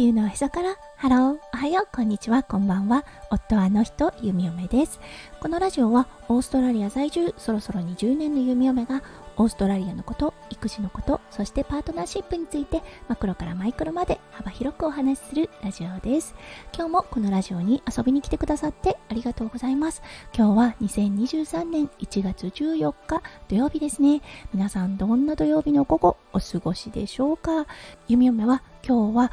球のおへそからハロー、おはよう、こんにちは、こんばんは。夫はあの人、弓嫁です。このラジオはオーストラリア在住、そろそろ20年の弓嫁がオーストラリアのこと、育児のこと、そしてパートナーシップについてマクロからマイクロまで幅広くお話しするラジオです。今日もこのラジオに遊びに来てくださってありがとうございます。今日は2023年1月14日土曜日ですね。皆さんどんな土曜日の午後お過ごしでしょうか？弓嫁は今日は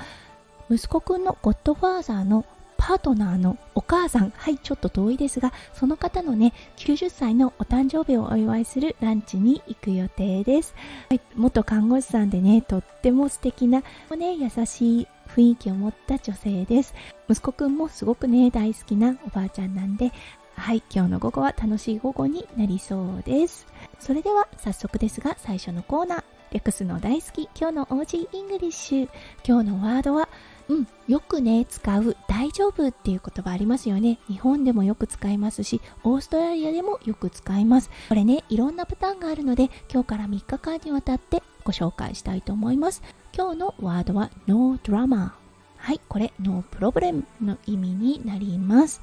息子くんのゴッドファーザーのパートナーのお母さん、はい、ちょっと遠いですが、その方のね、90歳のお誕生日をお祝いするランチに行く予定です。はい、元看護師さんでね、とっても素敵な、ね、優しい雰囲気を持った女性です。息子くんもすごくね、大好きなおばあちゃんなんで、はい、今日の午後は楽しい午後になりそうです。それでは早速ですが、最初のコーナー、略すの大好き、今日の OG English。今日のワードは、うん、よくね、使う大丈夫っていう言葉ありますよね。日本でもよく使いますし、オーストラリアでもよく使います。これね、いろんなパターンがあるので、今日から3日間にわたってご紹介したいと思います。今日のワードは No drama。はい、これ No problem の意味になります。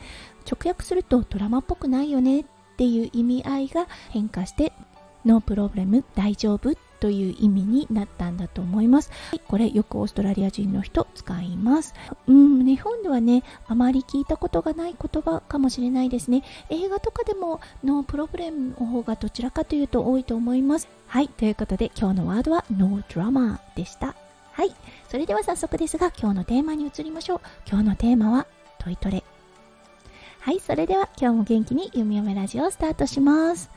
直訳するとドラマっぽくないよねっていう意味合いが変化して No problem 大丈夫という意味になったんだと思います。これよくオーストラリア人の人使います。うん、日本ではね、あまり聞いたことがない言葉かもしれないですね。映画とかでもノープロブレムの方がどちらかというと多いと思います。はい、ということで今日のワードはノードラマでした。はい、それでは早速ですが今日のテーマに移りましょう。今日のテーマはトイトレ。はい、それでは今日も元気に読み読めラジオをスタートします。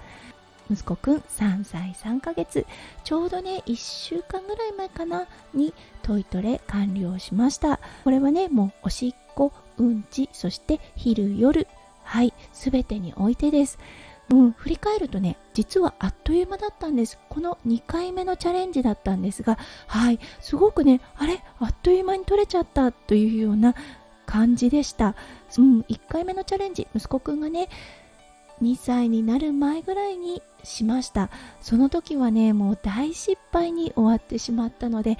息子くん3歳3ヶ月ちょうどね1週間ぐらい前かなにトイトレ完了しました。これはねもうおしっこうんちそして昼夜はい全てにおいてです。うん、振り返るとね実はあっという間だったんです。この2回目のチャレンジだったんですがはいすごくねあれあっという間に取れちゃったというような感じでした、うん、1回目のチャレンジ息子くんがね2歳になる前ぐらいにしました。その時はねもう大失敗に終わってしまったので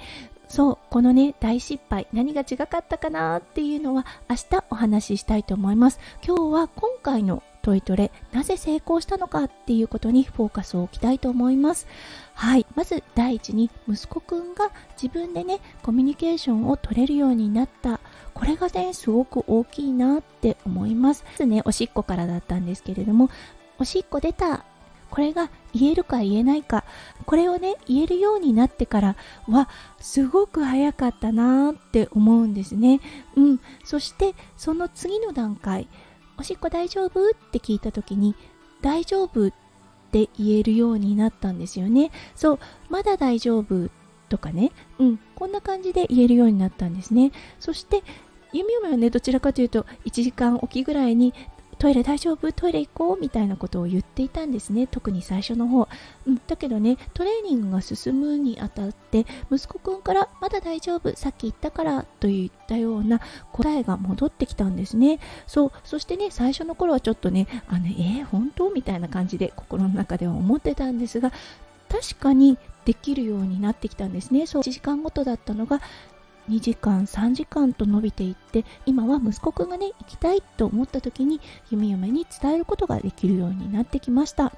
そうこのね大失敗何が違かったかなっていうのは明日お話ししたいと思います。今日は今回のトイトレなぜ成功したのかっていうことにフォーカスを置きたいと思います。はい。まず第一に息子くんが自分でねコミュニケーションを取れるようになった。これがねすごく大きいなって思います。まずねおしっこからだったんですけれどもおしっこ出た。これが言えるか言えないか。これをね言えるようになってからはすごく早かったなって思うんですね。うん。そしてその次の段階。おしっこ大丈夫？って聞いた時に大丈夫？って言えるようになったんですよね。そうまだ大丈夫？とかね。うんこんな感じで言えるようになったんですね。そして弓嫁はねどちらかというと1時間おきぐらいにトイレ大丈夫？トイレ行こう？みたいなことを言っていたんですね。特に最初の方、う、だけどねトレーニングが進むにあたって息子くんからまだ大丈夫？さっき言ったからといったような答えが戻ってきたんですね。そうそしてね最初の頃はちょっとねあのえー、本当？みたいな感じで心の中では思ってたんですが確かにできるようになってきたんですね。そう1時間ごとだったのが2時間3時間と伸びていって今は息子くんがね行きたいと思った時に弓嫁に伝えることができるようになってきました。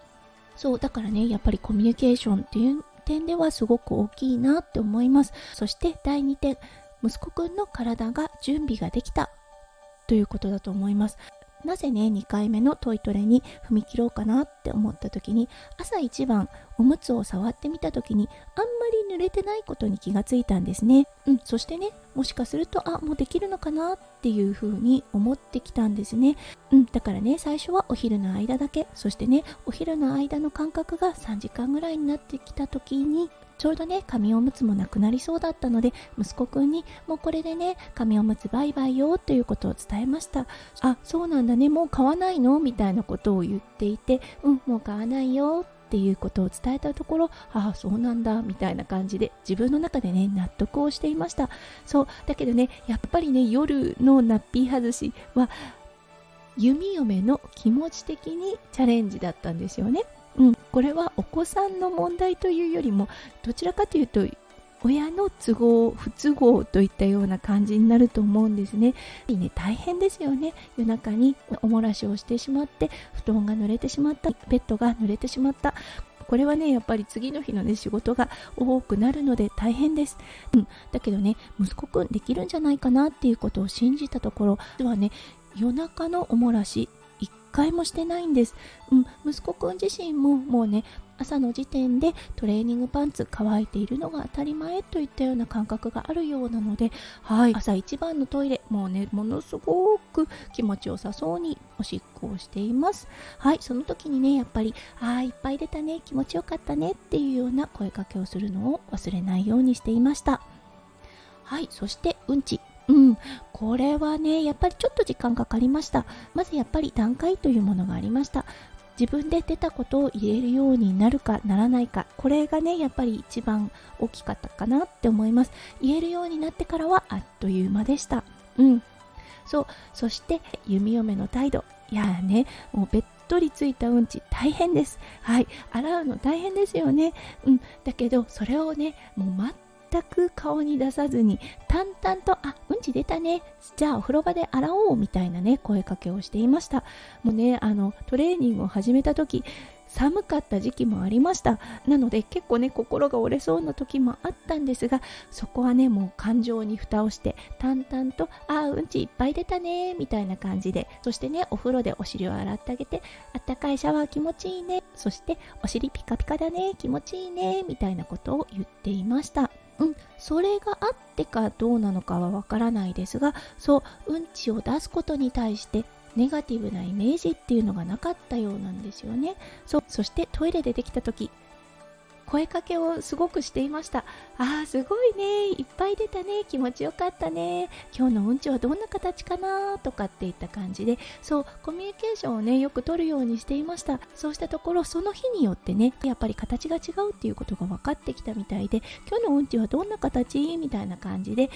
そうだからねやっぱりコミュニケーションっていう点ではすごく大きいなって思います。そして第2点息子くんの体が準備ができたということだと思います。なぜね2回目のトイトレに踏み切ろうかなって思った時に朝一番おむつを触ってみた時にあんまり濡れてないことに気がついたんですね。うんそしてねもしかするとあもうできるのかなっていう風に思ってきたんですね。うんだからね最初はお昼の間だけそしてねお昼の間の間隔が3時間ぐらいになってきた時にちょうどね紙おむつもなくなりそうだったので息子くんにもうこれでね紙おむつバイバイよということを伝えました。あそうなんだね。もう買わないの？みたいなことを言っていてうんもう買わないよっていうことを伝えたところああそうなんだ。みたいな感じで自分の中でね納得をしていました。そうだけどねやっぱりね夜のナッピー外しは弓嫁の気持ち的にチャレンジだったんですよね。うん、これはお子さんの問題というよりもどちらかというと親の都合不都合といったような感じになると思うんですね。ね大変ですよね。夜中におもらしをしてしまって布団が濡れてしまった。ベッドが濡れてしまった。これはねやっぱり次の日のね仕事が多くなるので大変です、うん、だけどね息子くんできるんじゃないかなっていうことを信じたところではね夜中のおもらし回もしてないんです、うん、息子くん自身ももうね朝の時点でトレーニングパンツ乾いているのが当たり前といったような感覚があるようなので、はい、朝一番のトイレ、もうね、ものすごく気持ちよさそうにおしっこをしています。はい、その時にね、やっぱり、ああ、いっぱい出たね、気持ちよかったねっていうような声かけをするのを忘れないようにしていました。はい、そしてうんち。うん、これはね、やっぱりちょっと時間かかりました。まずやっぱり段階というものがありました。自分で出たことを言えるようになるかならないか。これがねやっぱり一番大きかったかなって思います。言えるようになってからはあっという間でした。うん。そう。そして弓嫁の態度。いやねもうべっとりついたうんち大変です。はい。洗うの大変ですよね。うん。だけどそれをねもう待って全く顔に出さずに淡々とあうんち出たね。じゃあお風呂場で洗おうみたいなね声かけをしていました。もうねあのトレーニングを始めた時寒かった時期もありました。なので結構ね心が折れそうな時もあったんですがそこはねもう感情に蓋をして淡々とああうんちいっぱい出たねみたいな感じでそしてねお風呂でお尻を洗ってあげてあったかいシャワー気持ちいいねそしてお尻ピカピカだね気持ちいいねみたいなことを言っていました。うん、それがあってかどうなのかはわからないですがそううんちを出すことに対してネガティブなイメージっていうのがなかったようなんですよね。そうそしてトイレでできた時声かけをすごくしていました。あーすごいね。いっぱい出たね。気持ちよかったね。今日のうんちはどんな形かなとかっていった感じで。そうコミュニケーションをねよく取るようにしていました。そうしたところその日によってねやっぱり形が違うっていうことが分かってきたみたいで今日のうんちはどんな形？みたいな感じで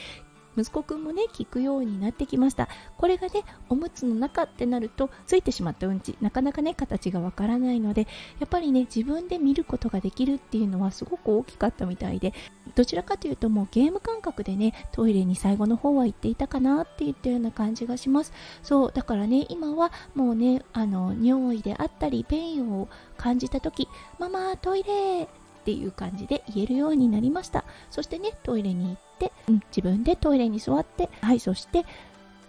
息子くんもね聞くようになってきました。これがねおむつの中ってなるとついてしまったうんちなかなかね形がわからないのでやっぱりね自分で見ることができるっていうのはすごく大きかったみたいでどちらかというともうゲーム感覚でねトイレに最後の方は行っていたかなっていったような感じがします。そうだからね今はもうねあの尿意であったり便意を感じた時ママトイレ！っていう感じで言えるようになりました。そしてねトイレに行って、うん、自分でトイレに座ってはいそして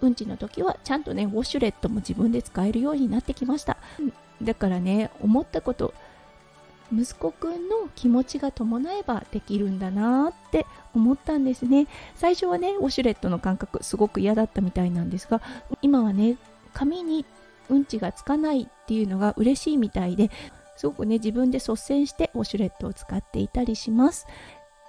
うんちの時はちゃんとねウォシュレットも自分で使えるようになってきました、うん、だからね思ったこと息子くんの気持ちが伴えばできるんだなって思ったんですね。最初はねウォシュレットの感覚すごく嫌だったみたいなんですが今はね髪にうんちがつかないっていうのが嬉しいみたいですごくね自分で率先してウォシュレットを使っていたりします。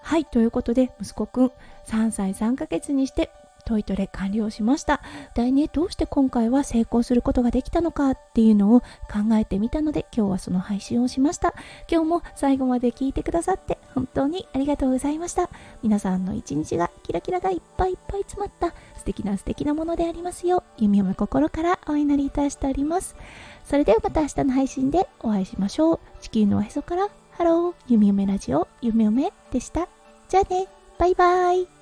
はいということで息子くん3歳3ヶ月にしてトイトレ完了しました。一ね、どうして今回は成功することができたのかっていうのを考えてみたので、今日はその配信をしました。今日も最後まで聞いてくださって本当にありがとうございました。皆さんの一日がキラキラがいっぱいいっぱい詰まった素敵な素敵なものでありますよう、弓嫁心からお祈りいたしております。それではまた明日の配信でお会いしましょう。地球のおへそからハロー、弓嫁ラジオ、弓嫁でした。じゃあね、バイバイ。